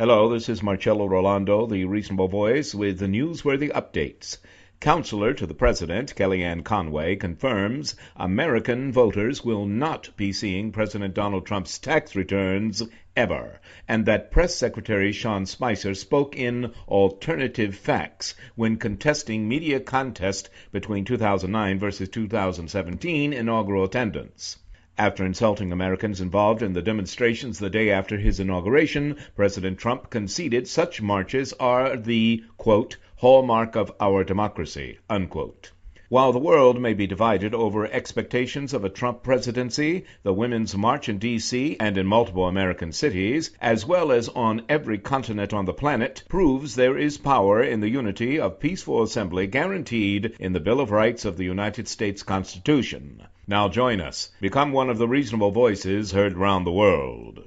Hello, this is Marcello Rollando, the Reasonable Voice, with the newsworthy updates. Counselor to the President, Kellyanne Conway, confirms American voters will not be seeing President Donald Trump's tax returns ever, and that Press Secretary Sean Spicer spoke in alternative facts when contesting media contest between 2009 versus 2017 inaugural attendance. After insulting Americans involved in the demonstrations the day after his inauguration, President Trump conceded such marches are the, hallmark of our democracy. While the world may be divided over expectations of a Trump presidency, the Women's March in D.C. and in multiple American cities, as well as on every continent on the planet, proves there is power in the unity of peaceful assembly guaranteed in the Bill of Rights of the United States Constitution. Now join us. Become one of the reasonable voices heard around the world.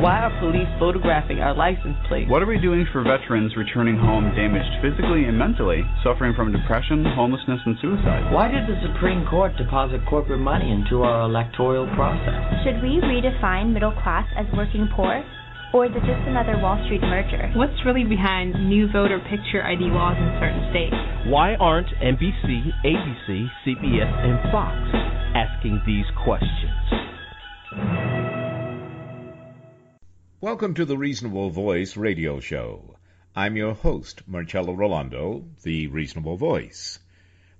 Why are police photographing our license plates? What are we doing for veterans returning home damaged physically and mentally, suffering from depression, homelessness, and suicide? Why did the Supreme Court deposit corporate money into our electoral process? Should we redefine middle class as working poor? Or is it just another Wall Street merger? What's really behind new voter picture ID laws in certain states? Why aren't NBC, ABC, CBS, and Fox asking these questions? Welcome to the Reasonable Voice radio show. I'm your host, Marcello Rollando, the Reasonable Voice.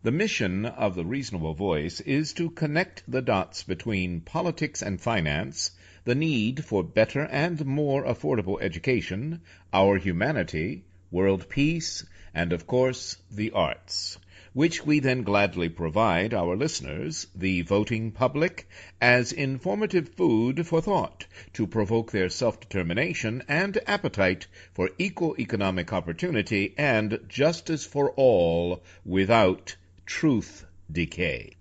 The mission of the Reasonable Voice is to connect the dots between politics and finance the need for better and more affordable education, our humanity, world peace, and of course, the arts, which we then gladly provide our listeners, the voting public, as informative food for thought to provoke their self-determination and appetite for equal economic opportunity and justice for all without truth decay.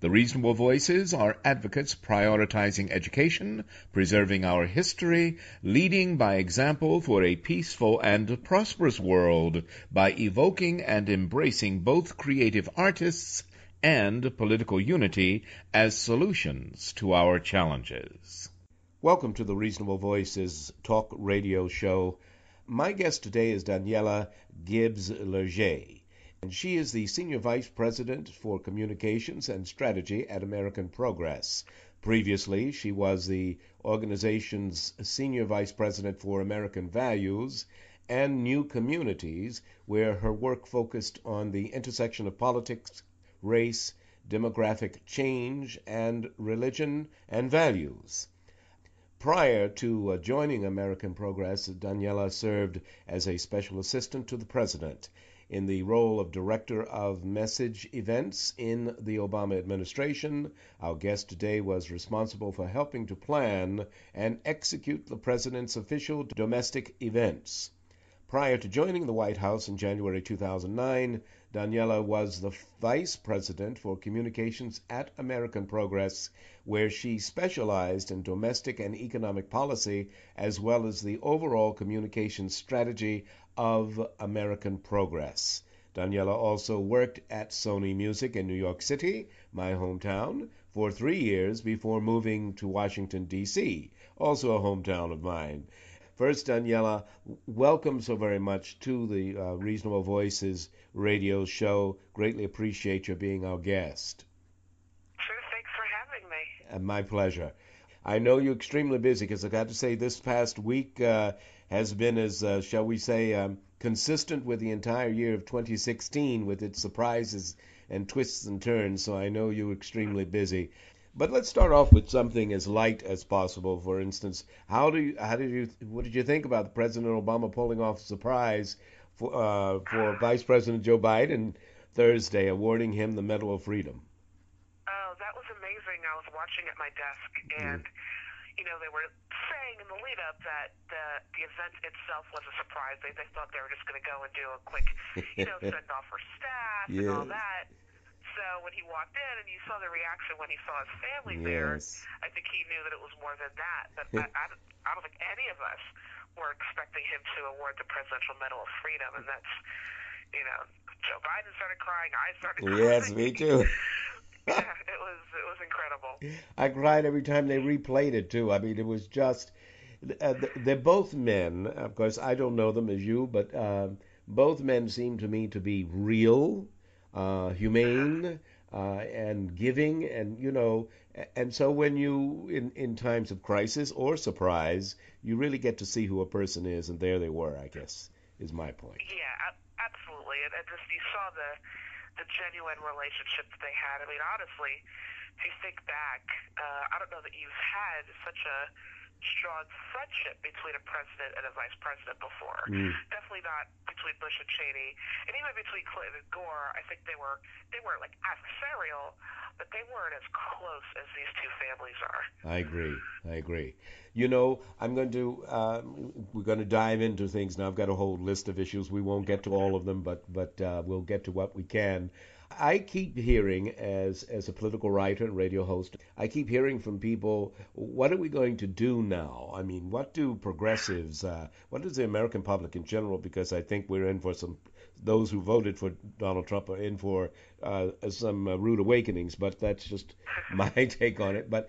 The reasonable voices are advocates prioritizing education, preserving our history, leading by example for a peaceful and prosperous world by evoking and embracing both creative artists and political unity as solutions to our challenges. Welcome to the Reasonable Voices talk radio show. My guest today is Daniella Gibbs Léger and she is the Senior Vice President for Communications and Strategy at American Progress. Previously, she was the organization's Senior Vice President for American Values and New Communities, where her work focused on the intersection of politics, race, demographic change, and religion and values. Prior to uh, joining American Progress, Daniella served as a special assistant to the president in the role of Director of Message Events in the Obama administration. Our guest today was responsible for helping to plan and execute the President's official domestic events. Prior to joining the White House in January 2009, Daniella was the Vice President for Communications at American Progress, where she specialized in domestic and economic policy as well as the overall communications strategy of American Progress. Daniella also worked at Sony Music in New York City, my hometown, for three years before moving to Washington, D.C., also a hometown of mine. First, Daniella, welcome so very much to the uh, Reasonable Voices radio show. Greatly appreciate your being our guest. Sure, thanks for having me. And my pleasure. I know you're extremely busy because I got to say this past week uh, has been as, uh, shall we say, um, consistent with the entire year of 2016 with its surprises and twists and turns. So I know you're extremely busy. But let's start off with something as light as possible. For instance, how do you, how did you what did you think about President Obama pulling off a surprise for uh, for Vice President Joe Biden Thursday, awarding him the Medal of Freedom? Oh, that was amazing. I was watching at my desk, and mm. You know they were saying in the lead up that the the event itself was a surprise. They they thought they were just going to go and do a quick, you know, send off for staff yes. and all that so when he walked in and you saw the reaction when he saw his family yes. there, I think he knew that it was more than that. But I, I, I don't think any of us were expecting him to award the Presidential Medal of Freedom, and that's, you know, Joe Biden started crying, I started crying. Yes, me too. yeah, it was incredible. I cried every time they replayed it too. I mean, it was just. Uh, they're both men. Of course, I don't know them as you, but uh, both men seem to me to be real, uh, humane, uh, and giving, and you know, and so when you in in times of crisis or surprise, you really get to see who a person is, and there they were. I guess is my point. Yeah, absolutely, and, and just you saw the the genuine relationship that they had. I mean, honestly, if you think back, uh, I don't know that you've had such a strong friendship between a president and a vice president before. Mm. Definitely not between Bush and Cheney, and even between Clinton and Gore. I think they were they were like adversarial, but they weren't as close as these two families are. I agree. I agree. You know, I'm going to uh, we're going to dive into things now. I've got a whole list of issues. We won't get to all of them, but but uh, we'll get to what we can. I keep hearing as as a political writer and radio host, I keep hearing from people, what are we going to do now? I mean, what do progressives, uh, what does the American public in general? Because I think we're in for some. Those who voted for Donald Trump are in for uh, some uh, rude awakenings, but that's just my take on it. But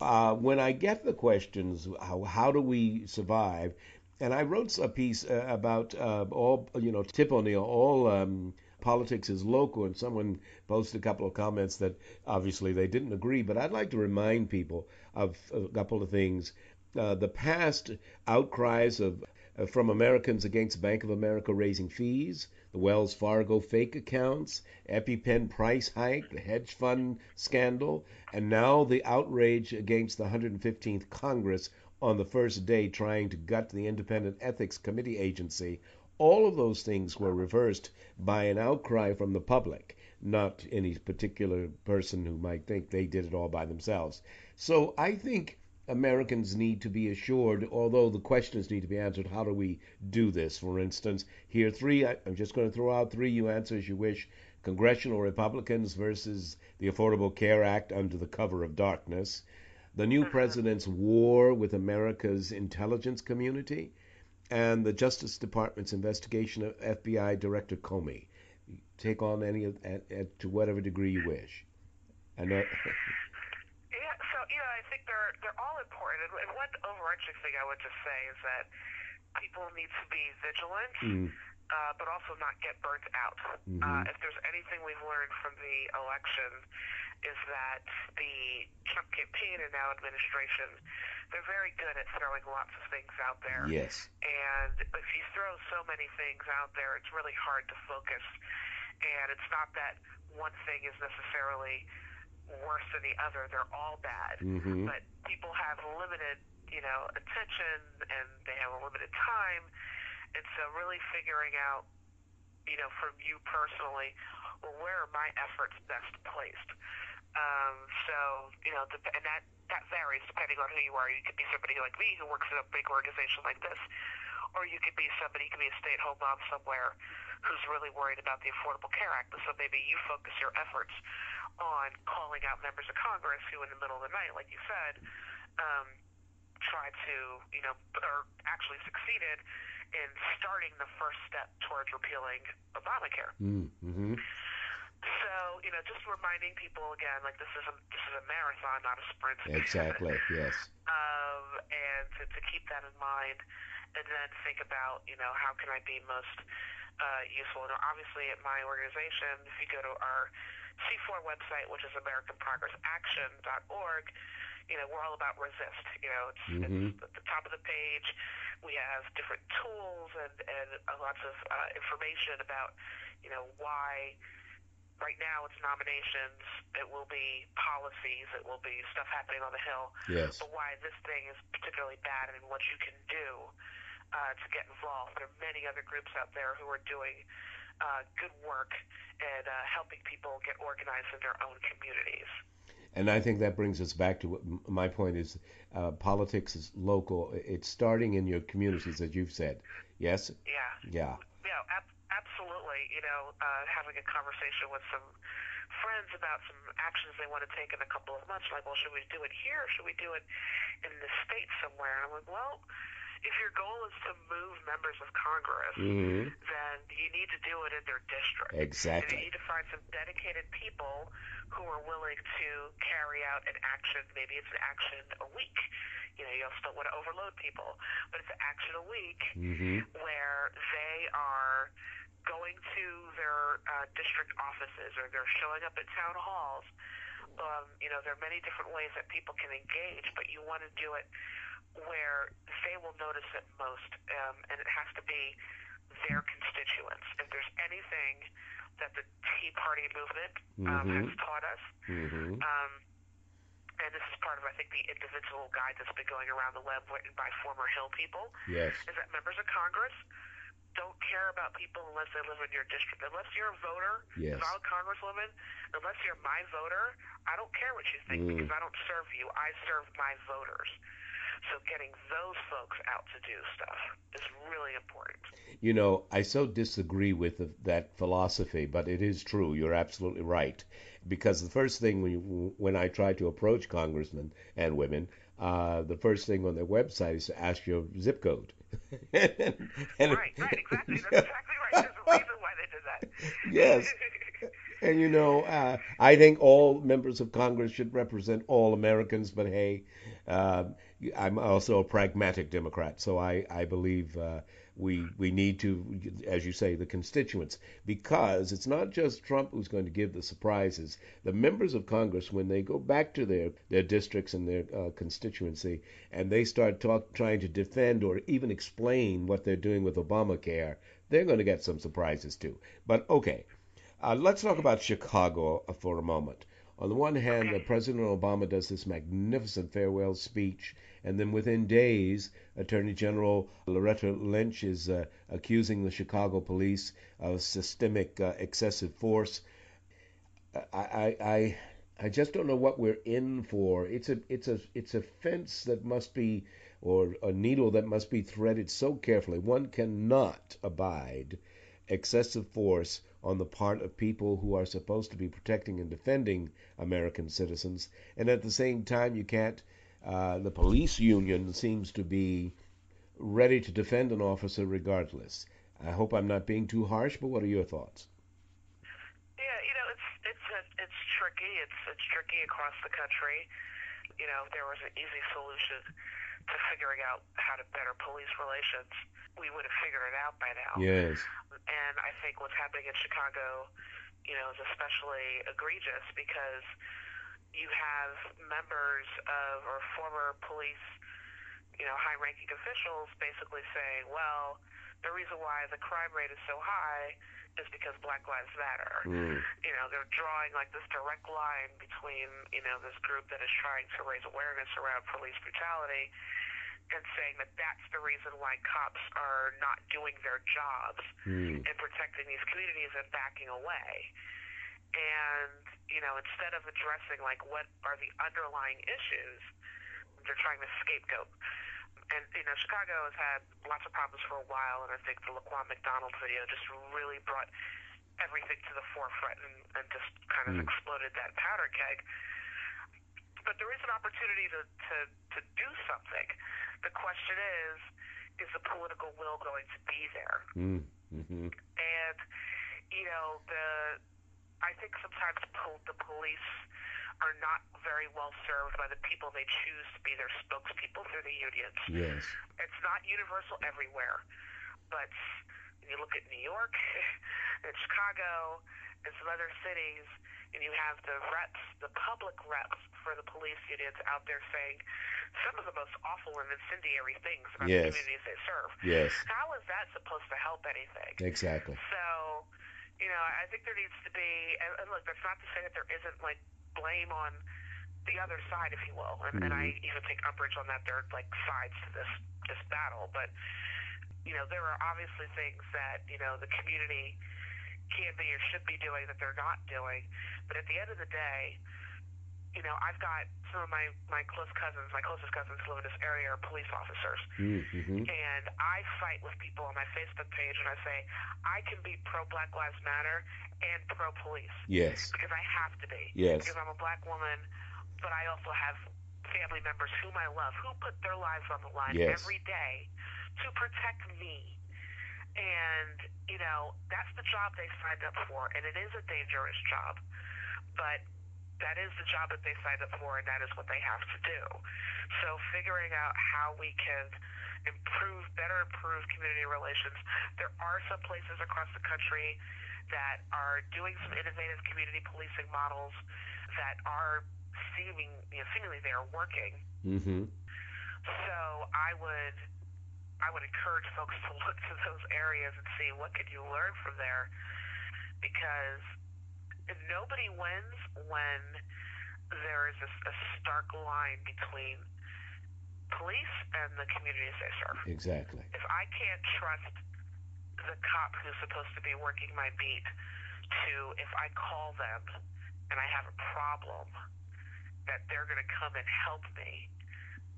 uh, when I get the questions, how, how do we survive? And I wrote a piece uh, about uh, all, you know, Tip O'Neill, all. Um, politics is local, and someone posted a couple of comments that obviously they didn't agree. But I'd like to remind people of a couple of things. Uh, the past outcries of uh, from Americans against Bank of America raising fees, the Wells Fargo fake accounts, EpiPen price hike, the hedge fund scandal, and now the outrage against the 115th Congress on the first day trying to gut the Independent Ethics Committee agency all of those things were reversed by an outcry from the public, not any particular person who might think they did it all by themselves. So I think Americans need to be assured, although the questions need to be answered, how do we do this? For instance, here three, I'm just going to throw out three, you answer as you wish. Congressional Republicans versus the Affordable Care Act under the cover of darkness. The new uh-huh. president's war with America's intelligence community and the Justice Department's investigation of FBI Director Comey. Take on any of at, at, to whatever degree you wish. I know. yeah, so you know, I think they're they're all important. And one overarching thing I would just say is that people need to be vigilant. Mm. Uh, but also not get burnt out. Mm-hmm. Uh, if there's anything we've learned from the election, is that the Trump campaign and now administration they're very good at throwing lots of things out there. Yes. And if you throw so many things out there, it's really hard to focus. And it's not that one thing is necessarily worse than the other. They're all bad. Mm-hmm. But people have limited, you know, attention and they have a limited time. And so really figuring out, you know, from you personally, well, where are my efforts best placed? Um, so, you know, and that that varies depending on who you are. You could be somebody like me who works in a big organization like this, or you could be somebody, you could be a stay-at-home mom somewhere who's really worried about the Affordable Care Act. So maybe you focus your efforts on calling out members of Congress who, in the middle of the night, like you said, um, tried to, you know, or actually succeeded in starting the first step towards repealing Obamacare. Mm-hmm. So you know, just reminding people again, like this is a this is a marathon, not a sprint. Exactly. yes. Um, and to, to keep that in mind, and then think about you know how can I be most uh, useful. And obviously, at my organization, if you go to our C4 website, which is AmericanProgressAction.org, you know we're all about resist. You know, it's, mm-hmm. it's at the top of the page. We have different tools and and lots of uh, information about you know why right now it's nominations, it will be policies, it will be stuff happening on the Hill. Yes. But why this thing is particularly bad and what you can do uh, to get involved. There are many other groups out there who are doing uh, good work and uh, helping people get organized in their own communities. And I think that brings us back to what my point is uh, politics is local. It's starting in your communities, as you've said. Yes? Yeah. Yeah. Yeah, ab- absolutely. You know, uh, having a conversation with some friends about some actions they want to take in a couple of months. Like, well, should we do it here? Or should we do it in the state somewhere? And I'm like, well, if your goal is to move members of Congress, Mhm. then you need to do it in their district. Exactly. And you need to find some dedicated people who are willing to carry out an action. Maybe it's an action a week. You know, you also don't want to overload people, but it's an action a week Mhm. where they are going to their uh, district offices or they're showing up at town halls. Um, you know, there are many different ways that people can engage, but you want to do it where they will notice it most, um, and it has to be their constituents. If there's anything that the Tea Party movement um, Mhm. has taught us, Mhm. um, and this is part of, I think, the Indivisible guide that's been going around the web written by former Hill people, Yes. is that members of Congress don't care about people unless they live in your district. Unless you're a voter, Yes. if I'm a congresswoman, unless you're my voter, I don't care what you think Mm. because I don't serve you. I serve my voters. So getting those folks out to do stuff is really important. You know, I so disagree with the, that philosophy, but it is true. You're absolutely right. Because the first thing when, you, when I try to approach congressmen and women, uh, the first thing on their website is to ask your zip code. and, and- right, right, exactly. That's exactly right. There's a reason why they did that. Yes. And you know, uh, I think all members of Congress should represent all Americans. But hey, uh, I'm also a pragmatic Democrat, so I I believe uh, we we need to, as you say, the constituents, because it's not just Trump who's going to give the surprises. The members of Congress, when they go back to their their districts and their uh, constituency, and they start talk, trying to defend or even explain what they're doing with Obamacare, they're going to get some surprises too. But okay. Uh, let's talk about Chicago uh, for a moment. On the one hand, uh, President Obama does this magnificent farewell speech, and then within days, Attorney General Loretta Lynch is uh, accusing the Chicago police of systemic uh, excessive force. I, I, I just don't know what we're in for. It's a, it's a, it's a fence that must be, or a needle that must be threaded so carefully. One cannot abide excessive force on the part of people who are supposed to be protecting and defending American citizens, and at the same time, you can't. Uh, the police union seems to be ready to defend an officer regardless. I hope I'm not being too harsh, but what are your thoughts? Yeah, you know, it's it's it's tricky. It's it's tricky across the country. You know, there was an easy solution to figuring out how to better police relations, we would have figured it out by now. Yes. And I think what's happening in Chicago, you know, is especially egregious because you have members of or former police, you know, high-ranking officials basically saying, well, the reason why the crime rate is so high is because Black Lives Matter. Mm. You know, they're drawing like this direct line between, you know, this group that is trying to raise awareness around police brutality and saying that that's the reason why cops are not doing their jobs Mm. and protecting these communities and backing away. And, you know, instead of addressing like what are the underlying issues, they're trying to scapegoat. And, you know, Chicago has had lots of problems for a while, and I think the Laquan McDonald video just really brought everything to the forefront and, and just kind of Mm. exploded that powder keg. But there is an opportunity to, to, to do something. The question is, is the political will going to be there? Mm. Mm-hmm. and you know the I think sometimes po- the police are not very well served by the people they choose to be their spokespeople through the unions. Yes. It's not universal everywhere, but when you look at New York and Chicago and some other cities, and you have the reps, the public reps for the police unions out there saying some of the most awful and incendiary things about Yes. the communities they serve. Yes. How is that supposed to help anything? Exactly. So, you know, I think there needs to be, and, and look, that's not to say that there isn't like blame on the other side, if you will, and, and I mm-hmm. even take umbrage on that. There are like sides to this this battle, but you know, there are obviously things that you know the community can be or should be doing that they're not doing. But at the end of the day, you know, I've got some of my my close cousins, my closest cousins who live in this area are police officers. Mm-hmm. And I fight with people on my Facebook page and I say, I can be pro Black Lives Matter and pro police. Yes. Because I have to be. Yes. Because I'm a black woman, but I also have family members whom I love, who put their lives on the line Yes. every day to protect me. And, you know, that's the job they signed up for, and it is a dangerous job. But that is the job that they signed up for, and that is what they have to do. So figuring out how we can improve, better improve community relations. There are some places across the country that are doing some innovative community policing models that are seeming, you know, seemingly they are working. Mm-hmm. So I would I would encourage folks to look to those areas and see what could you learn from there because nobody wins when there is a, a stark line between police and the communities they serve. Exactly. If I can't trust the cop who's supposed to be working my beat to if I call them and I have a problem that they're going to come and help me,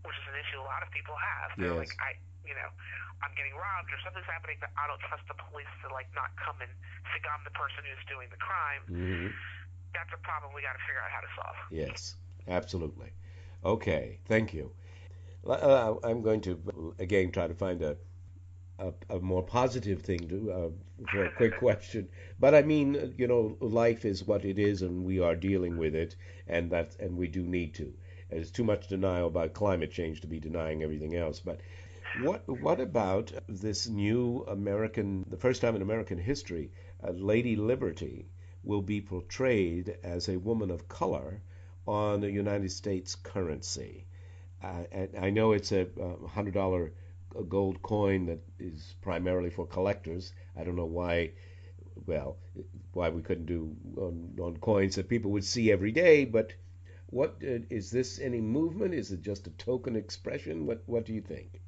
which is an issue a lot of people have. They're Yes. like, I, you know, I'm getting robbed or something's happening, but I don't trust the police to like not come and think I'm the person who's doing the crime. Mm-hmm. That's a problem we got to figure out how to solve. Yes, absolutely. Okay, thank you. Uh, I'm going to again try to find a a, a more positive thing to uh, for a quick question. But I mean, you know, life is what it is, and we are dealing with it, and that and we do need to. There's too much denial about climate change to be denying everything else. But what what about this new American, the first time in American history, uh, Lady Liberty will be portrayed as a woman of color on the United States currency. Uh, and I know it's a uh, hundred dollar gold coin that is primarily for collectors. I don't know why. Well, why we couldn't do on, on coins that people would see every day. But what uh, is this? Any movement? Is it just a token expression? What What do you think?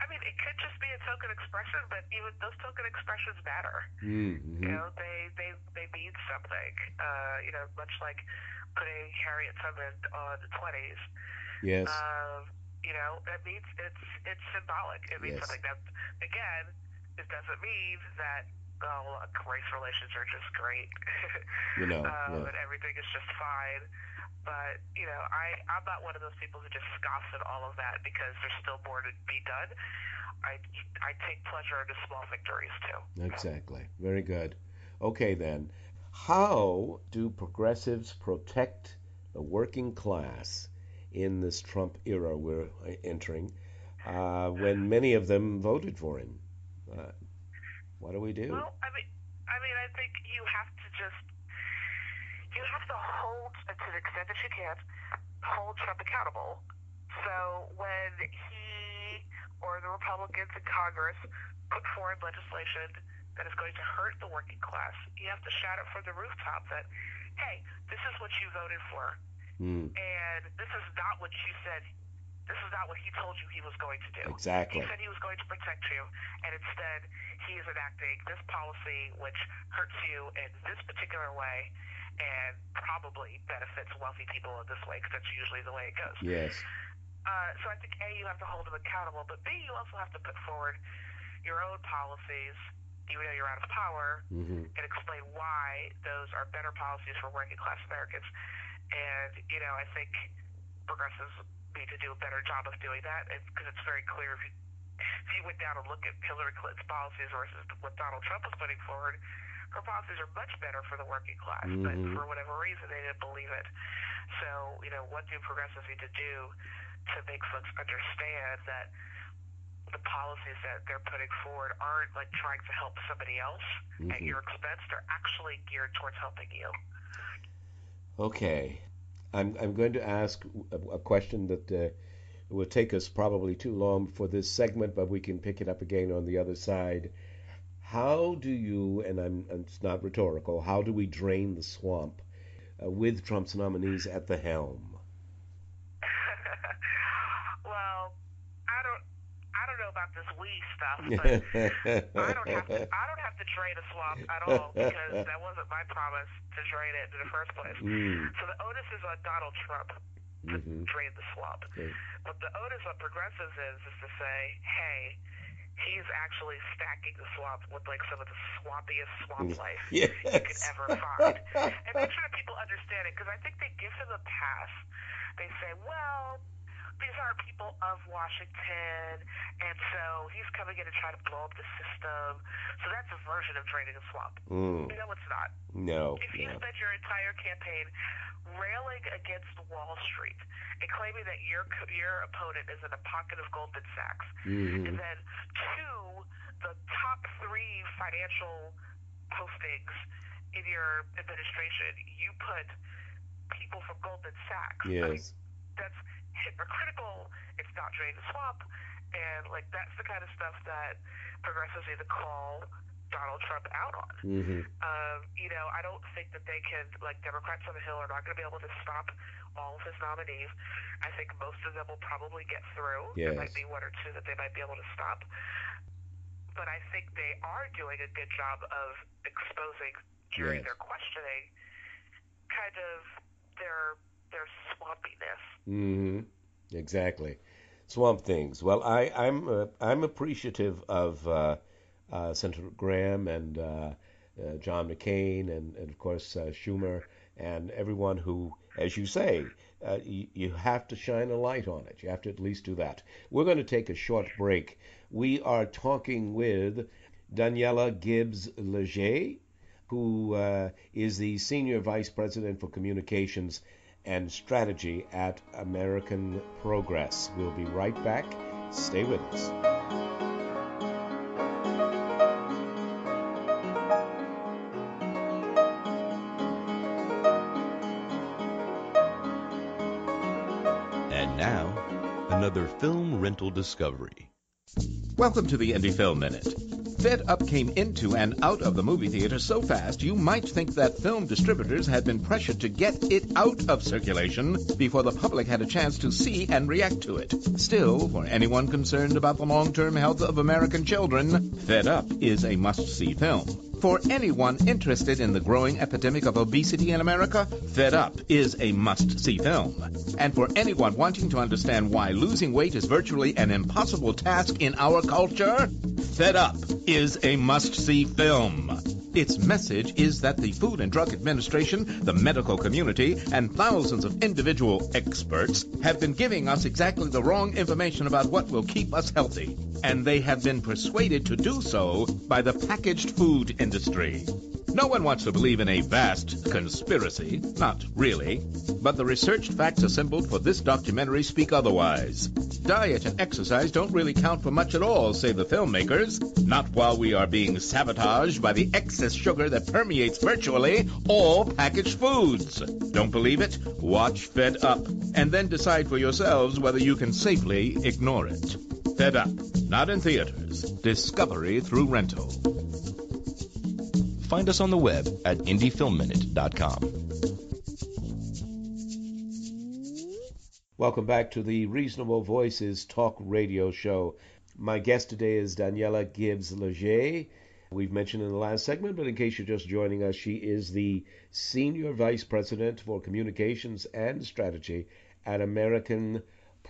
I mean, it could just be a token expression, but even those token expressions matter. Mm-hmm. You know, they they they mean something. Uh, you know, much like putting Harriet Tubman on the twenties. Yes. Um, you know, it means it's it's symbolic. It means Yes. something. That again, it doesn't mean that oh, look, race relations are just great. You know, um, yeah. and everything is just fine. But you know, I I'm not one of those people who just scoffs at all of that because there's still more to be done. I I take pleasure in the small victories too. Exactly. Very good. Okay, then. How do progressives protect the working class in this Trump era we're entering uh, when many of them voted for him? Uh, what do we do? Well, I mean, I mean, I think you have to just you have to hold to the extent that you can hold Trump accountable. So when he or the Republicans in Congress put forward legislation that is going to hurt the working class, you have to shout it from the rooftop that, hey, this is what you voted for, Mm, and this is not what you said. This is not what he told you he was going to do. exactly. He said he was going to protect you, and instead he is enacting this policy which hurts you in this particular way and probably benefits wealthy people in this way because that's usually the way it goes. Yes. Uh, so I think A, you have to hold them accountable, but B, you also have to put forward your own policies, even though you're out of power, hmm and explain why those are better policies for working class Americans. And, you know, I think progressives need to do a better job of doing that because it's very clear if you, if you went down and look at Hillary Clinton's policies versus what Donald Trump was putting forward, her policies are much better for the working class, but Mhm. for whatever reason they didn't believe it. So, you know, what do progressives need to do to make folks understand that the policies that they're putting forward aren't like trying to help somebody else at Mhm. your expense. They're actually geared towards helping you. Okay. I'm, I'm going to ask a, a question that uh, will take us probably too long for this segment, but we can pick it up again on the other side. How do you, and I'm, it's not rhetorical, how do we drain the swamp uh, with Trump's nominees at the helm? well, don't know about this we stuff, but I don't have to, I don't have to drain a swamp at all because that wasn't my promise to drain it in the first place. Mm, So the onus is on Donald Trump to mhm. drain the swamp. Okay. What the onus on progressives is is to say, hey, he's actually stacking the swamp with like some of the swampiest swamp life Yes. you could ever find. and make sure that people understand it because I think they give him a pass. They say, well, these are people of Washington, and so he's coming in to try to blow up the system. So that's a version of draining a swamp. Mm, No, it's not. no. If you no. spend your entire campaign railing against Wall Street and claiming that your your opponent is in a pocket of Goldman Sachs, Mhm. and then two, the top three financial postings in your administration, you put people from Goldman Sachs. I mean, Yes. that's hypocritical. It's not draining the swamp, and like that's the kind of stuff that progressives need to call Donald Trump out on. hmm Um, you know, I don't think that they can, like Democrats on the Hill, are not going to be able to stop all of his nominees. I think most of them will probably get through. There might be one or two that they might be able to stop. But I think they are doing a good job of exposing during Yes. their questioning kind of their their swampiness. hmm Exactly. Swamp things. Well, I, I'm uh, I'm appreciative of uh, uh, Senator Graham and uh, uh, John McCain and, and of course uh, Schumer and everyone who, as you say, you, you have to shine a light on it. You have to at least do that. We're going to take a short break. We are talking with Daniella Gibbs Léger, who is the Senior Vice President for Communications and Strategy at American Progress. We'll be right back. Stay with us. And now, another film rental discovery. Welcome to the Indie Film Minute. Fed Up came into and out of the movie theater so fast you might think that film distributors had been pressured to get it out of circulation before the public had a chance to see and react to it. Still, for anyone concerned about the long-term health of American children, Fed Up is a must-see film. For anyone interested in the growing epidemic of obesity in America, Fed Up is a must-see film. And for anyone wanting to understand why losing weight is virtually an impossible task in our culture, Fed Up is a must-see film. Its message is that the Food and Drug Administration, the medical community, and thousands of individual experts have been giving us exactly the wrong information about what will keep us healthy. And they have been persuaded to do so by the packaged food industry. No one wants to believe in a vast conspiracy, not really, but the researched facts assembled for this documentary speak otherwise. Diet and exercise don't really count for much at all, say the filmmakers, not while we are being sabotaged by the excess sugar that permeates virtually all packaged foods. Don't believe it? Watch Fed Up, and then decide for yourselves whether you can safely ignore it. Fed Up, not in theaters. Discovery through rental. Find us on the web at indiefilmminute.com. Welcome back to the Reasonable Voices Talk Radio Show. My guest today is Daniella Gibbs Léger. We've mentioned in the last segment, but in case you're just joining us, she is the Senior Vice President for Communications and Strategy at American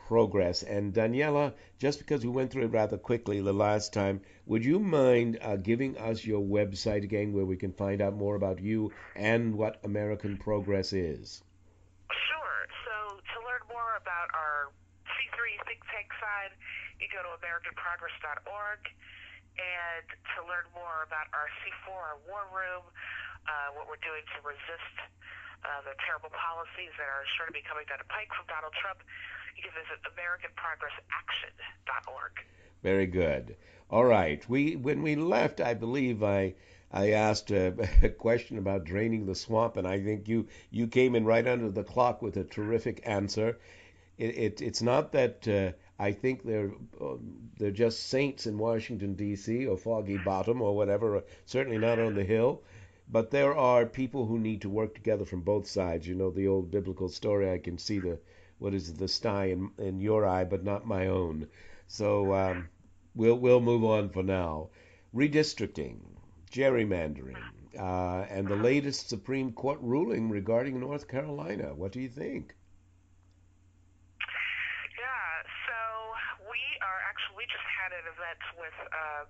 Progress. And Daniella, just because we went through it rather quickly the last time, would you mind uh, giving us your website again where we can find out more about you and what American Progress is? Sure. So to learn more about our C3 think tank side, you go to AmericanProgress.org. And to learn more about our C4, our war room, uh, what we're doing to resist uh, the terrible policies that are sure to be coming down the pike from Donald Trump, you can visit AmericanProgressAction.org. Very good. All right. We when we left, I believe I I asked a, a question about draining the swamp, and I think you you came in right under the clock with a terrific answer. It, it it's not that uh, I think they're uh, they're just saints in Washington D.C. or Foggy Bottom or whatever. Certainly not on the Hill. But there are people who need to work together from both sides. You know the old biblical story. I can see the what is it, the sty in, in your eye, but not my own. So um, we'll we'll move on for now. Redistricting, gerrymandering, uh, and the latest Supreme Court ruling regarding North Carolina. What do you think? Yeah, so we are actually we just had an event with uh,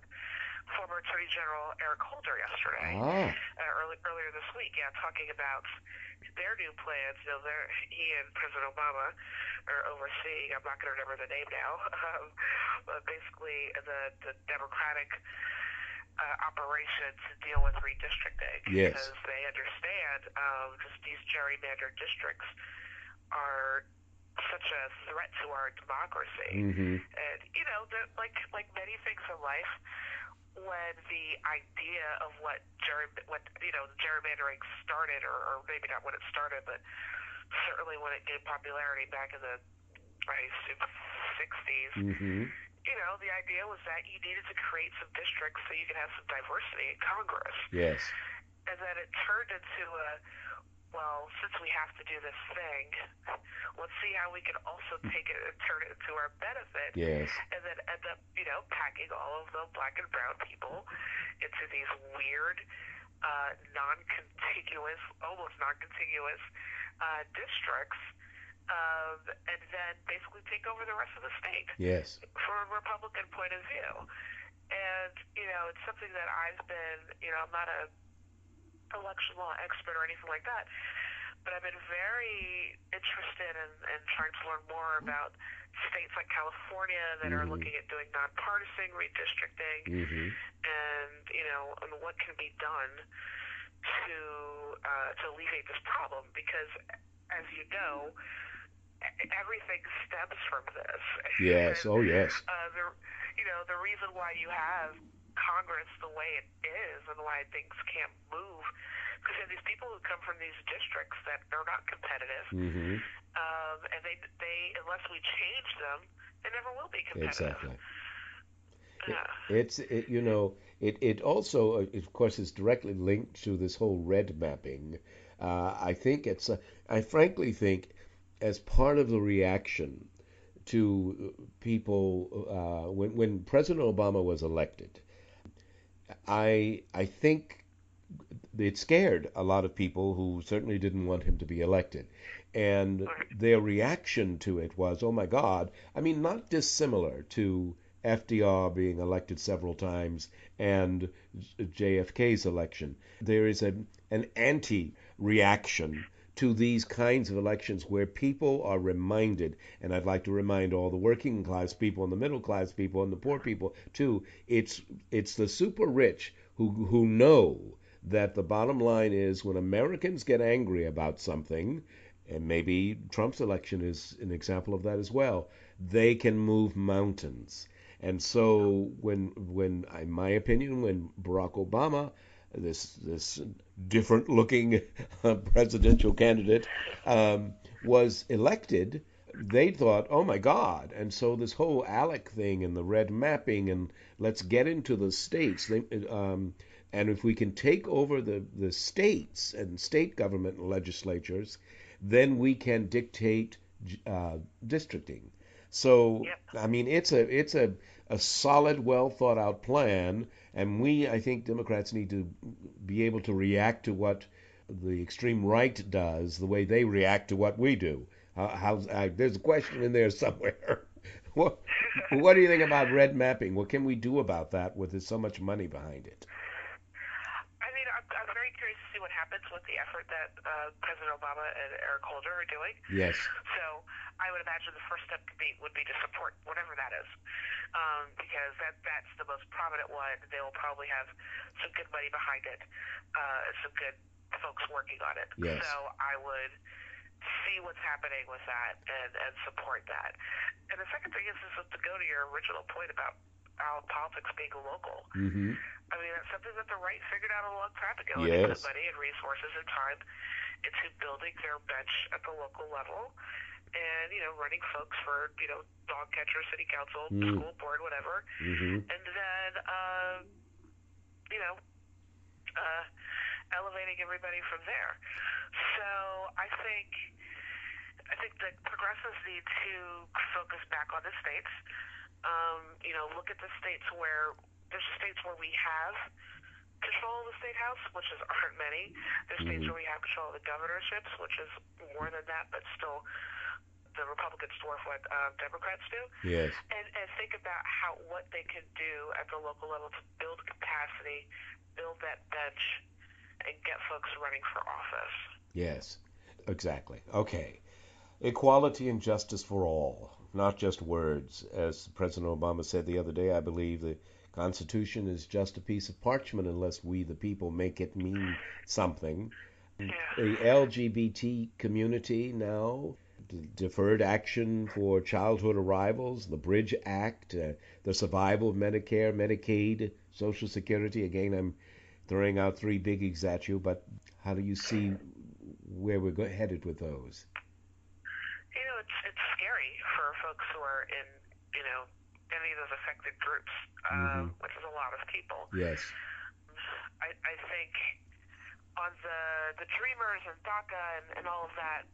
former Attorney General Eric Holder yesterday, Ah. uh, early, earlier this week. Yeah, talking about their new plans. You know, their he and President Obama are overseeing. I'm not going to remember the name now. Um, but basically, the the Democratic uh, operation to deal with redistricting Yes. because they understand um, just these gerrymandered districts are such a threat to our democracy. Mm-hmm. And you know, the, like like many things in life, when the idea of what gerry what you know gerrymandering started, or, or maybe not when it started, but certainly when it gained popularity back in the I assume 60s. Mm-hmm. You know, the idea was that you needed to create some districts so you could have some diversity in Congress Yes. and then it turned into a well, since we have to do this thing, let's see how we can also take it and turn it into our benefit. Yes. And then end up, you know, packing all of the black and brown people into these weird, uh, non-contiguous, almost non-contiguous uh, districts, um, and then basically take over the rest of the state Yes. from a Republican point of view. And, you know, it's something that I've been, you know, I'm not a election law expert or anything like that, but I've been very interested in, in trying to learn more about states like California that are Mhm. looking at doing nonpartisan redistricting Mm-hmm. and, you know, and what can be done to uh, to alleviate this problem because, as you know, everything stems from this. Yes. And, Oh, yes. uh, the you know the reason why you have Congress the way it is and why things can't move because you these people who come from these districts that are not competitive, Mm-hmm. um, and they they unless we change them, they never will be competitive. Exactly. Yeah. It's it, you know it it also uh, of course is directly linked to this whole red mapping. Uh, I think it's uh, I frankly think as part of the reaction to people uh, when when President Obama was elected, I I think it scared a lot of people who certainly didn't want him to be elected. And their reaction to it was, oh my God. I mean, not dissimilar to FDR being elected several times and JFK's election. There is a, an anti reaction to these kinds of elections where people are reminded, and I'd like to remind all the working class people and the middle class people and the poor people too, it's it's the super rich who who know that the bottom line is when Americans get angry about something, and maybe Trump's election is an example of that as well, they can move mountains. And so when when in my opinion when Barack Obama this this different looking presidential candidate um, was elected, they thought, oh my God. And so this whole ALEC thing and the red mapping and let's get into the states. They, um, and if we can take over the, the states and state government and legislatures, then we can dictate uh, districting. So I mean, it's a it's a a solid, well thought out plan, and we I think Democrats need to be able to react to what the extreme right does, the way they react to what we do. Uh, how's, uh, there's a question in there somewhere. what what do you think about red mapping? What can we do about that with so much money behind it? I mean, I'm, I'm very curious to see what happens with the effort that uh, President Obama and Eric Holder are doing. Yes. So I would imagine the first step could be, would be to support whatever that is, um, because that that's the most prominent one. They will probably have some good money behind it, uh, some good folks working on it. Yes. So I would see what's happening with that and, and support that. And the second thing is, is to go to your original point about how politics being local. Mm-hmm. I mean, that's something that the right figured out a long time ago. Yes. And they put money and resources and time into building their bench at the local level and, you know, running folks for, you know, dog catcher, city council, Mm. school board, whatever. Mm-hmm. And then, uh, you know, uh, elevating everybody from there. So I think, I think that progressives need to focus back on the states. Um, you know, look at the states where there's states where we have control of the state house, which is aren't many. There's states Mhm. where we have control of the governorships, which is more than that, but still the Republicans dwarf what um, Democrats do. Yes. And and think about how what they can do at the local level to build capacity, build that bench, and get folks running for office. Yes. Exactly. Okay. Equality and justice for all, not just words. As President Obama said the other day, I believe the Constitution is just a piece of parchment unless we, the people, make it mean something. Yeah. The LGBT community now, d- deferred action for childhood arrivals, the Bridge Act, uh, the survival of Medicare, Medicaid, Social Security. Again, I'm throwing out three biggies at you, but how do you see where we're go- headed with those? You know, it's it's scary for folks who are in you know any of those affected groups, uh, which is a lot of people. Yes. I, I think on the the dreamers and DACA and, and all of that,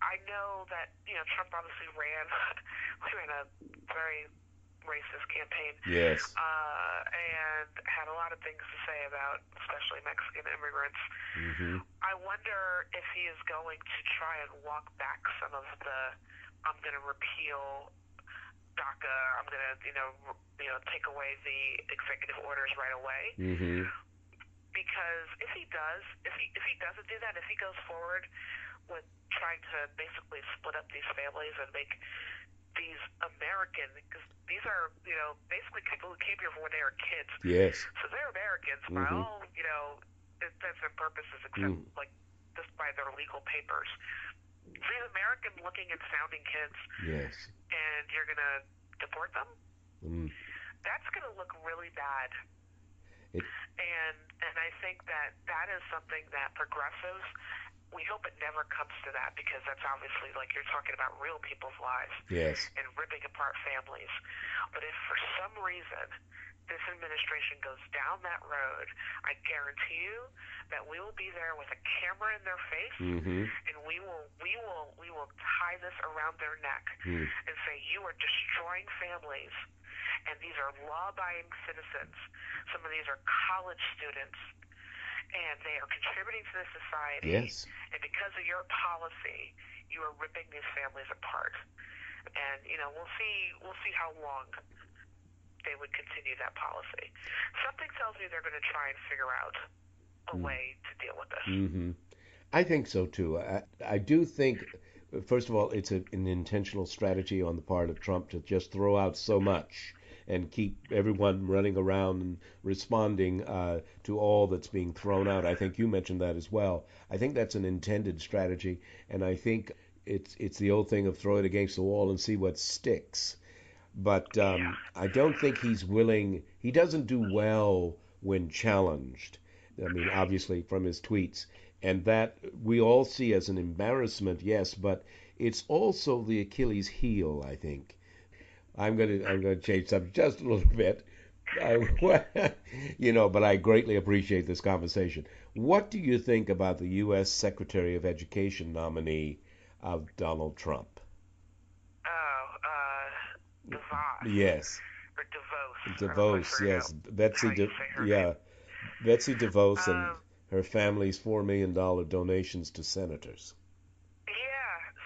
I know that you know Trump obviously ran ran a very racist campaign, Yes. uh, and had a lot of things to say about especially Mexican immigrants. hmm I wonder if he is going to try and walk back some of the I'm going to repeal DACA. I'm going to you know you know take away the executive orders right away Mm-hmm. because if he does, if he if he doesn't do that, if he goes forward with trying to basically split up these families and make these American, because these are you know basically people who came here when they were kids, Yes. so they're Americans by Mhm. all you know intents and purposes, except Mm. like just by their legal papers. These American looking and sounding kids, Yes. and you're gonna deport them. Mm. That's gonna look really bad It, and and I think that that is something that progressives we hope it never comes to that because that's obviously like you're talking about real people's lives yes. and ripping apart families. But if for some reason this administration goes down that road, I guarantee you that we will be there with a camera in their face hmm and we will we will we will tie this around their neck Mm. and say you are destroying families and these are law-abiding citizens some of these are college students and they are contributing to the society Yes. and because of your policy you are ripping these families apart and you know we'll see we'll see how long they would continue that policy something tells me they're going to try and figure out a Mm. way to deal with this hmm I think so too. I, I do think, first of all, it's a, an intentional strategy on the part of Trump to just throw out so much and keep everyone running around and responding uh, to all that's being thrown out. I think you mentioned that as well. I think that's an intended strategy, and I think it's it's the old thing of throw it against the wall and see what sticks. But um, I don't think he's willing. He doesn't do well when challenged. I mean, obviously from his tweets, and that we all see as an embarrassment, yes, but it's also the Achilles heel, I think. I'm gonna I'm gonna change subject just a little bit, I, you know, but I greatly appreciate this conversation. What do you think about the U.S. Secretary of Education nominee of Donald Trump? oh uh DeVos Yes, or DeVos. DeVos. Yes, Betsy. De, yeah, Betsy DeVos and Um, her family's four million dollar donations to senators. Yeah,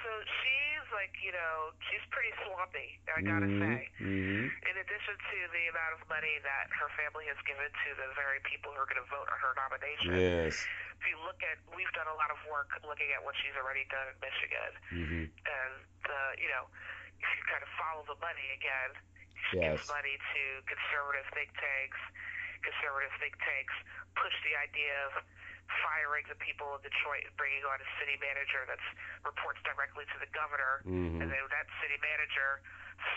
so she's like, you know, she's pretty swampy, I gotta say. hmm In addition to the amount of money that her family has given to the very people who are going to vote on her nomination, Yes. if you look at, we've done a lot of work looking at what she's already done in Michigan, hmm and the, you know, if you kind of follow the money again, she Yes. gives money to conservative think tanks. Conservative think tanks push the idea of firing the people in Detroit and bringing on a city manager that reports directly to the governor, hmm and then that city manager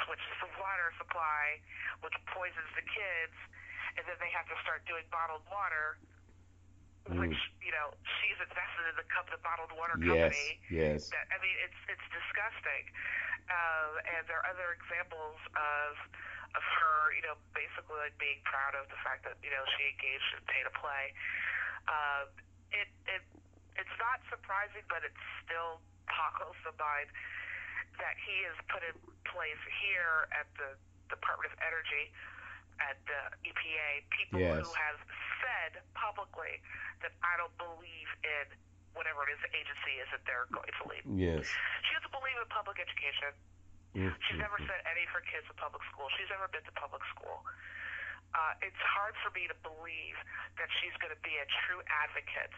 switches the water supply, which poisons the kids, and then they have to start doing bottled water, which you know she's invested in the, com- the bottled water Mm. Yes. Yes. That, I mean, it's it's disgusting. Um, and there are other examples of of her, you know, basically like being proud of the fact that you know she engaged in pay to play. Um, it it it's not surprising, but it still boggles the mind that he has put in place here at the Department of Energy, at the EPA, people Yes. who have said publicly that I don't believe in whatever it is the agency is that they're going to lead. Yes. She doesn't believe in public public education. Mm, She's never sent any of her kids to public school. She's never been to public school. Uh, it's hard for me to believe that she's going to be a true advocate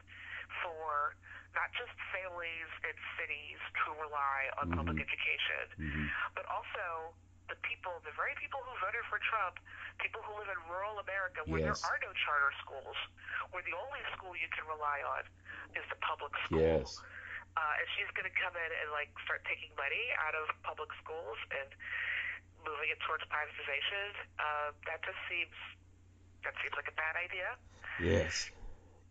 for not just families in cities who rely on public Mhm. education, Mhm. but also the people, the very people who voted for Trump, people who live in rural America where Yes. there are no charter schools, where the only school you can rely on is the public school. Yes. Uh, and she's going to come in and like start taking money out of public schools and moving it towards privatization. Uh, that just seems that seems like a bad idea. Yes.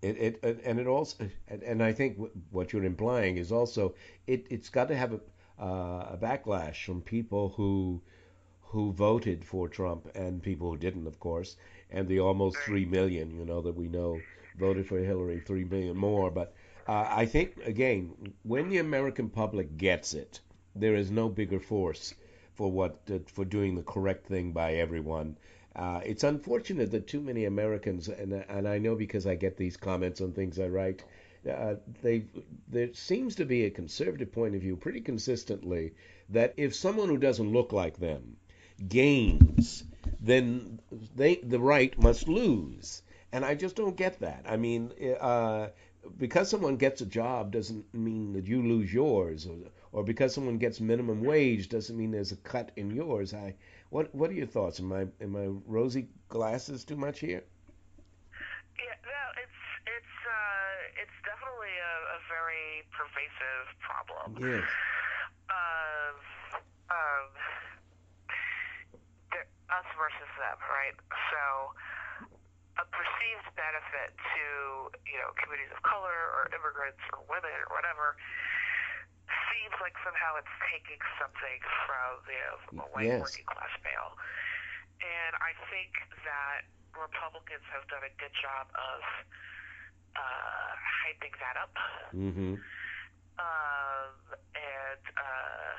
It, it and- it also and, and I think what you're implying is also it it's got to have a uh, a backlash from people who who voted for Trump and people who didn't, of course, and the almost three million, you know, that we know voted for Hillary, three million more. But uh, I think again, when the American public gets it, there is no bigger force for what uh, for doing the correct thing by everyone. Uh, it's unfortunate that too many Americans, and and I know because I get these comments on things I write, uh, they there seems to be a conservative point of view pretty consistently that if someone who doesn't look like them gains, then they the right must lose, and I just don't get that. I mean, uh, because someone gets a job doesn't mean that you lose yours, or, or because someone gets minimum wage doesn't mean there's a cut in yours. I what what are your thoughts? Am I am I rosy glasses too much here? Yeah, no, it's it's uh, it's definitely a, a very pervasive problem. Yes. of um, us versus them, right? So a perceived benefit to you know communities of color or immigrants or women or whatever seems like somehow it's taking something from you know from a white Yes. working class male, and I think that Republicans have done a good job of uh, hyping that up Mm-hmm. um, and uh,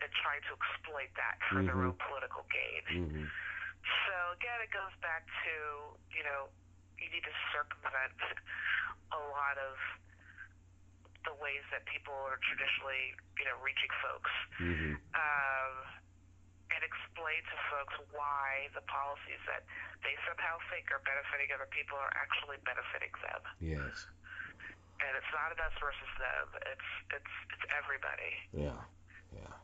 and trying to exploit that for their Mhm. own political gain. Mm-hmm. So again, it goes back to you know you need to circumvent a lot of the ways that people are traditionally you know reaching folks. Mm-hmm. Um, and explain to folks why the policies that they somehow think are benefiting other people are actually benefiting them. Yes. And it's not an us versus them. It's it's it's everybody. Yeah. Yeah.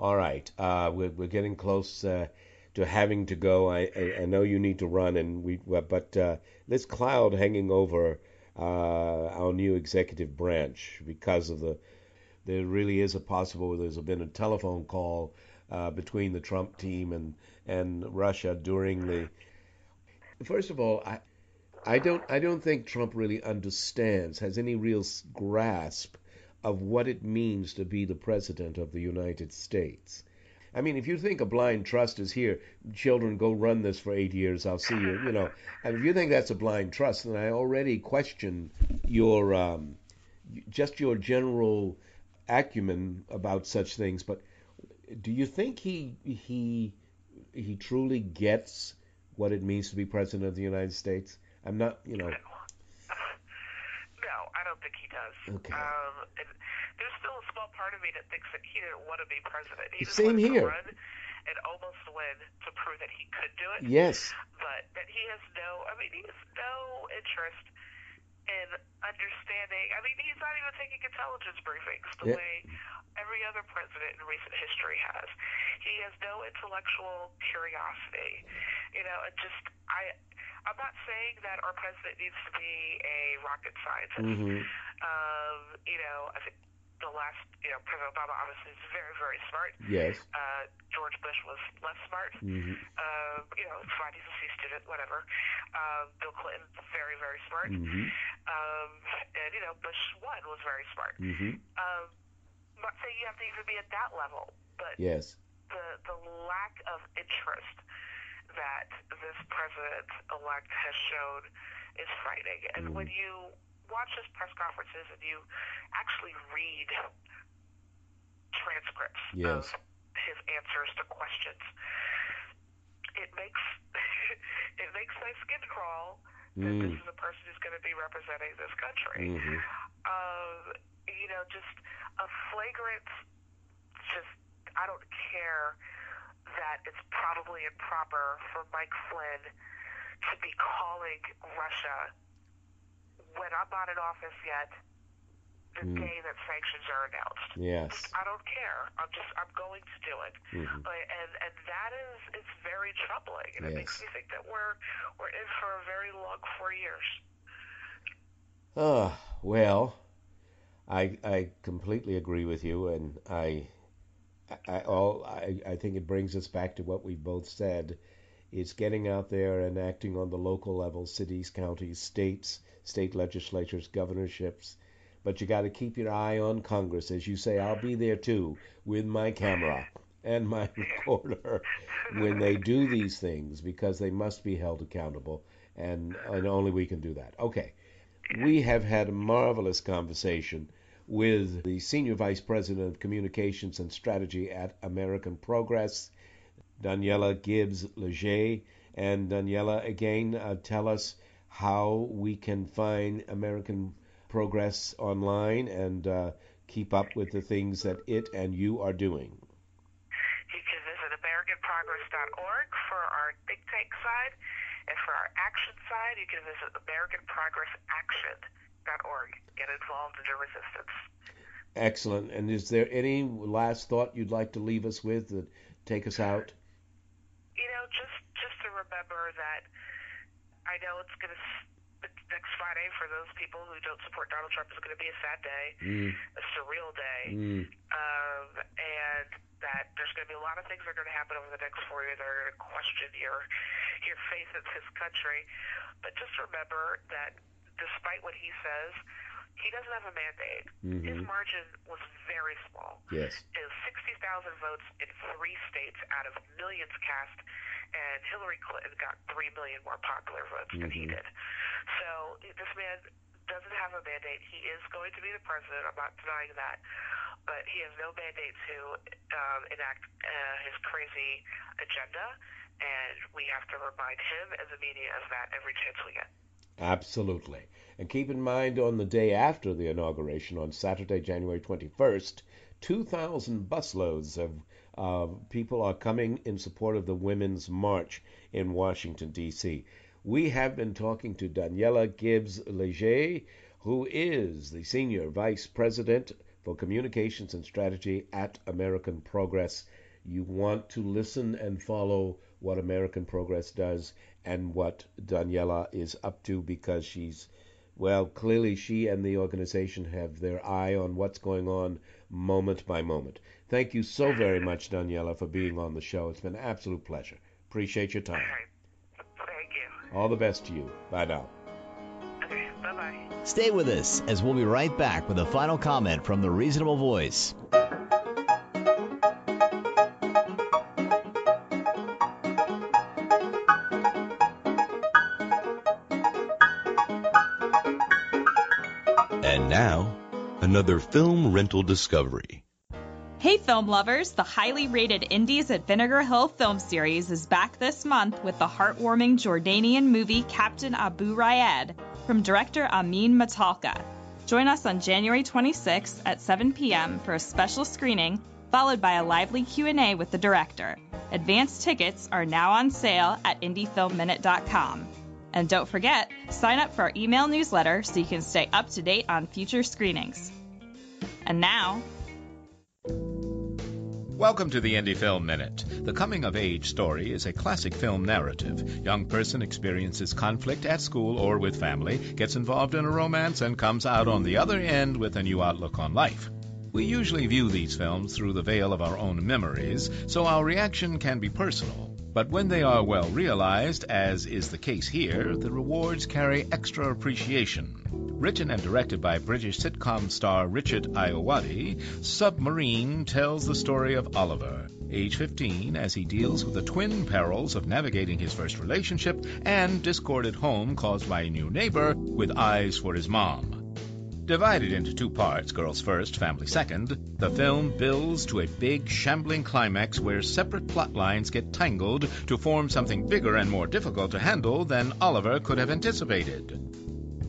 All right. Uh, we're we're getting close uh, to having to go. I, I I know you need to run, and we but uh, this cloud hanging over uh, our new executive branch because of the there really is a possible there's been a telephone call uh, between the Trump team and and Russia during the. First of all, I. I don't. I don't think Trump really understands, has any real grasp of what it means to be the president of the United States. I mean, if you think a blind trust is here, children go run this for eight years, I'll see you. You know, and if you think that's a blind trust, then I already question your um, just your general acumen about such things. But do you think he he he truly gets what it means to be president of the United States? I'm not, you know. I don't think he does. Okay. Um, and there's still a small part of me that thinks that he didn't want to be president. He just Same here. to run and almost win to prove that he could do it. Yes. But that he has no, I mean, he has no interest in understanding. I mean, he's not even taking intelligence briefings the Yeah. way every other president in recent history has. He has no intellectual curiosity. You know, it just, I, I'm not saying that our president needs to be a rocket scientist. hmm Um, you know, I think the last, you know, President Obama obviously is very, very smart. Yes. Uh, George Bush was less smart. hmm Um, you know, fine. He's a C student, whatever. Um, Bill Clinton, very, very smart. hmm Um, and, you know, Bush 1 was very smart. hmm Um, I'm not saying you have to even be at that level, but Yes. the, the lack of interest that this president-elect has shown is frightening. And Mhm. when you watch his press conferences and you actually read transcripts Yes. of his answers to questions, it makes it makes my skin crawl that this Mm. is a person who's going to be representing this country. hmm Um, you know, just a flagrant, just, I don't care that it's probably improper for Mike Flynn to be calling Russia when I'm not in office yet the Mm. day that sanctions are announced. Yes. I don't care. I'm just I'm going to do it. Mhm. And and that is it's very troubling, and it makes Yes. me think that we're we're in for a very long four years. Oh, well, I I completely agree with you, and I I all I, I think it brings us back to what we've both said. It's getting out there and acting on the local level, cities, counties, states, state legislatures, governorships. But you got to keep your eye on Congress, as you say. I'll be there too with my camera and my recorder when they do these things because they must be held accountable, and and only we can do that. Okay. We have had a marvelous conversation with the Senior Vice President of Communications and Strategy at American Progress, Daniella Gibbs Léger. And Daniella, again, uh, tell us how we can find American Progress online and uh, keep up with the things that it and you are doing. You can visit AmericanProgress.org for our think tank side, and for our action side, you can visit AmericanProgressAction.org. Get involved in the resistance. Excellent. And is there any last thought you'd like to leave us with that take us out? You know, just just to remember that I know it's going to next Friday for those people who don't support Donald Trump is going to be a sad day, Mm, a surreal day, mm, um, and that there's going to be a lot of things that are going to happen over the next four years that are going to question your your faith in this country. But just remember that despite what he says, he doesn't have a mandate. His mhm. margin was very small. Yes. It was 60,000 votes in three states out of millions cast, and Hillary Clinton got 3 million more popular votes than he Mhm. did. So this man doesn't have a mandate. He is going to be the president. I'm not denying that. But he has no mandate to um, enact uh, his crazy agenda, and we have to remind him and the media of that every chance we get. Absolutely. And keep in mind on the day after the inauguration, on Saturday, January 21st, 2,000 busloads of uh, people are coming in support of the Women's March in Washington, D.C. We have been talking to Daniella Gibbs Léger, who is the Senior Vice President for Communications and Strategy at American Progress. You want to listen and follow what American Progress does and what Daniella is up to because she's, well, clearly she and the organization have their eye on what's going on moment by moment. Thank you so very much, Daniella, for being on the show. It's been an absolute pleasure. Appreciate your time. All right. Thank you. All the best to you. Bye now. Okay. Bye bye. Stay with us as we'll be right back with a final comment from the Reasonable Voice. Another film rental discovery. Hey, film lovers! The highly rated Indies at Vinegar Hill film series is back this month with the heartwarming Jordanian movie Captain Abu Raed from director Amin Matalqa. Join us on January 26th at 7 p.m. for a special screening, followed by a lively Q&A with the director. Advanced tickets are now on sale at indiefilmminute.com. And don't forget, sign up for our email newsletter so you can stay up to date on future screenings. And now, Welcome to the Indie Film Minute. The coming of age story is a classic film narrative. Young person experiences conflict at school or with family, gets involved in a romance, and comes out on the other end with a new outlook on life. We usually view these films through the veil of our own memories, so our reaction can be personal. But when they are well realized, as is the case here, the rewards carry extra appreciation. Written and directed by British sitcom star Richard Ayoade, Submarine tells the story of Oliver, age 15, as he deals with the twin perils of navigating his first relationship and discord at home caused by a new neighbor with eyes for his mom. Divided into two parts, Girls First, Family Second, the film builds to a big, shambling climax where separate plot lines get tangled to form something bigger and more difficult to handle than Oliver could have anticipated.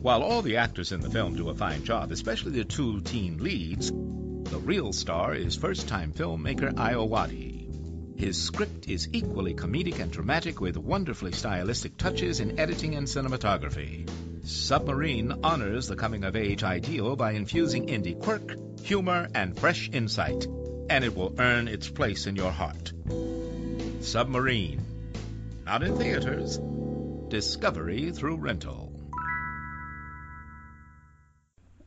While all the actors in the film do a fine job, especially the two teen leads, the real star is first time filmmaker Ayoade. His script is equally comedic and dramatic with wonderfully stylistic touches in editing and cinematography. Submarine honors the coming of age ideal by infusing indie quirk, humor, and fresh insight, and it will earn its place in your heart. Submarine. Not in theaters. Discovery through rental.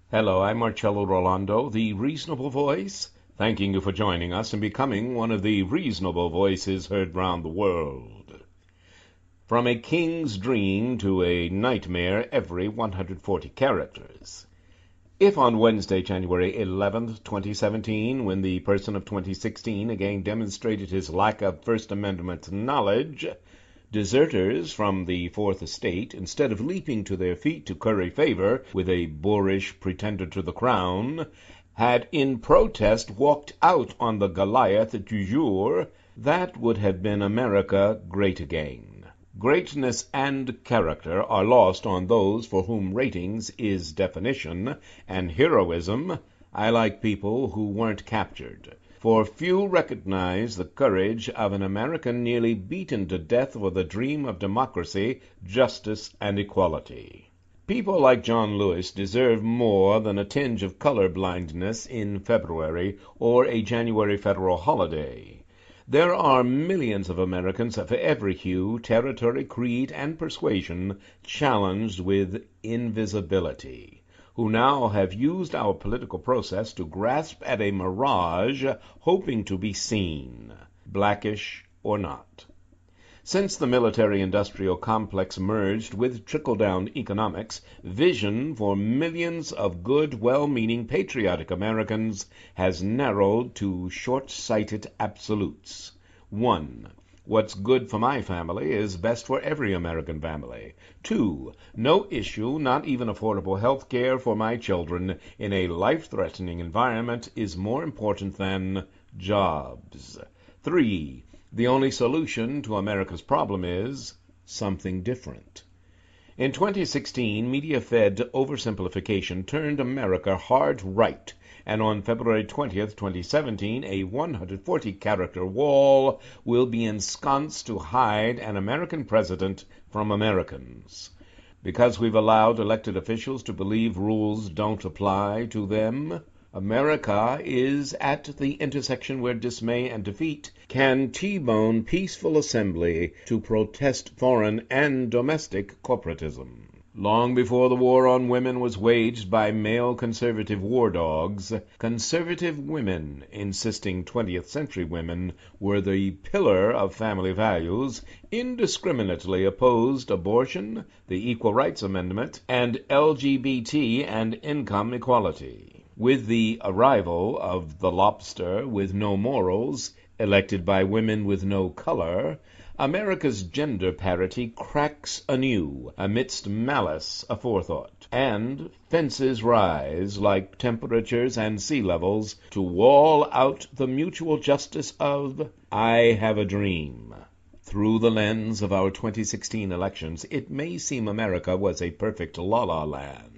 Hello, I'm Marcello Rollando, the Reasonable Voice, thanking you for joining us and becoming one of the reasonable voices heard round the world. From a king's dream to a nightmare every 140 characters. If on Wednesday, January 11th, 2017, when the person of 2016 again demonstrated his lack of First Amendment knowledge, Deserters from the Fourth Estate, instead of leaping to their feet to curry favor with a boorish pretender to the crown, had in protest walked out on the Goliath du jour, that would have been America great again. Greatness and character are lost on those for whom ratings is definition, and heroism I like people who weren't captured for few recognize the courage of an American nearly beaten to death for the dream of democracy, justice, and equality. People like John Lewis deserve more than a tinge of color blindness in February or a January federal holiday. There are millions of Americans of every hue, territory, creed, and persuasion challenged with invisibility who now have used our political process to grasp at a mirage, hoping to be seen, blackish or not. Since the military industrial complex merged with trickle down economics, vision for millions of good, well meaning, patriotic Americans has narrowed to short sighted absolutes. One, What's good for my family is best for every American family. Two, no issue, not even affordable health care for my children in a life threatening environment is more important than jobs. Three, the only solution to America's problem is something different. In 2016, media fed oversimplification turned America hard right and on February 20th, 2017, a 140 character wall will be ensconced to hide an American president from Americans. Because we've allowed elected officials to believe rules don't apply to them, America is at the intersection where dismay and defeat can T-bone peaceful assembly to protest foreign and domestic corporatism. Long before the war on women was waged by male conservative war dogs, conservative women, insisting 20th century women were the pillar of family values, indiscriminately opposed abortion, the Equal Rights Amendment, and LGBT and income equality. With the arrival of the lobster with no morals, elected by women with no color, America's gender parity cracks anew amidst malice aforethought, and fences rise like temperatures and sea levels to wall out the mutual justice of I have a dream. Through the lens of our 2016 elections, it may seem America was a perfect la la land.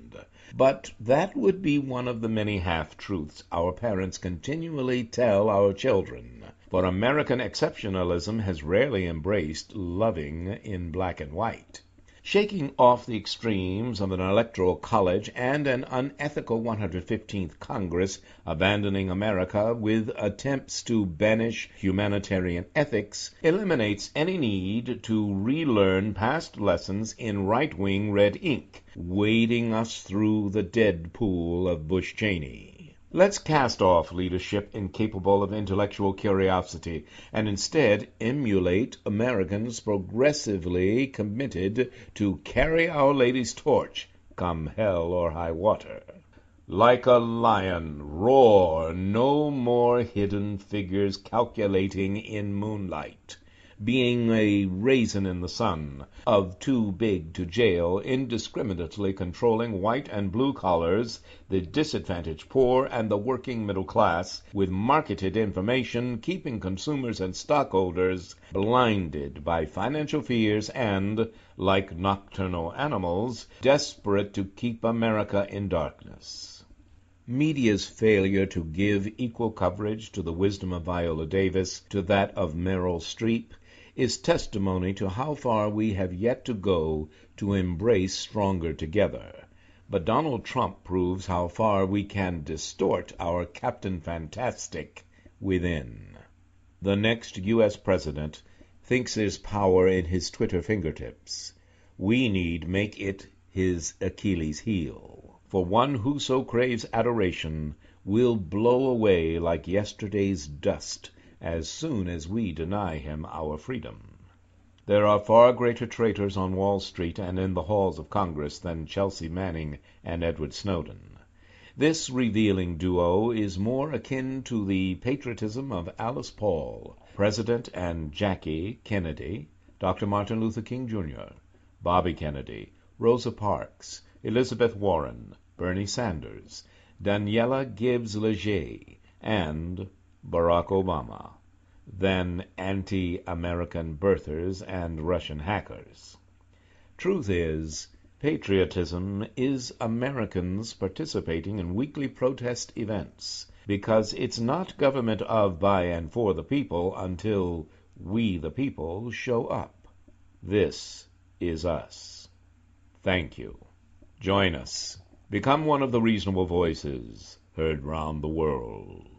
But that would be one of the many half truths our parents continually tell our children for American exceptionalism has rarely embraced loving in black and white. Shaking off the extremes of an electoral college and an unethical 115th Congress abandoning America with attempts to banish humanitarian ethics eliminates any need to relearn past lessons in right wing red ink, wading us through the dead pool of Bush Cheney. Let's cast off leadership incapable of intellectual curiosity and instead emulate Americans progressively committed to carry Our Lady's torch, come hell or high water. Like a lion, roar, no more hidden figures calculating in moonlight. Being a raisin in the sun, of too big to jail, indiscriminately controlling white and blue collars, the disadvantaged poor, and the working middle class, with marketed information, keeping consumers and stockholders blinded by financial fears and, like nocturnal animals, desperate to keep America in darkness. Media's failure to give equal coverage to the wisdom of Viola Davis to that of Meryl Streep is testimony to how far we have yet to go to embrace stronger together. But Donald Trump proves how far we can distort our Captain Fantastic within. The next U.S. president thinks there's power in his Twitter fingertips. We need make it his Achilles heel for one who so craves adoration will blow away like yesterday's dust as soon as we deny him our freedom. There are far greater traitors on Wall Street and in the halls of Congress than Chelsea Manning and Edward Snowden. This revealing duo is more akin to the patriotism of Alice Paul, President and Jackie Kennedy, Dr. Martin Luther King, Jr., Bobby Kennedy, Rosa Parks, Elizabeth Warren, Bernie Sanders, Daniella Gibbs Léger, and Barack Obama, than anti American birthers and Russian hackers. Truth is, patriotism is Americans participating in weekly protest events because it's not government of, by, and for the people until we, the people, show up. This is us. Thank you. Join us. Become one of the reasonable voices heard round the world.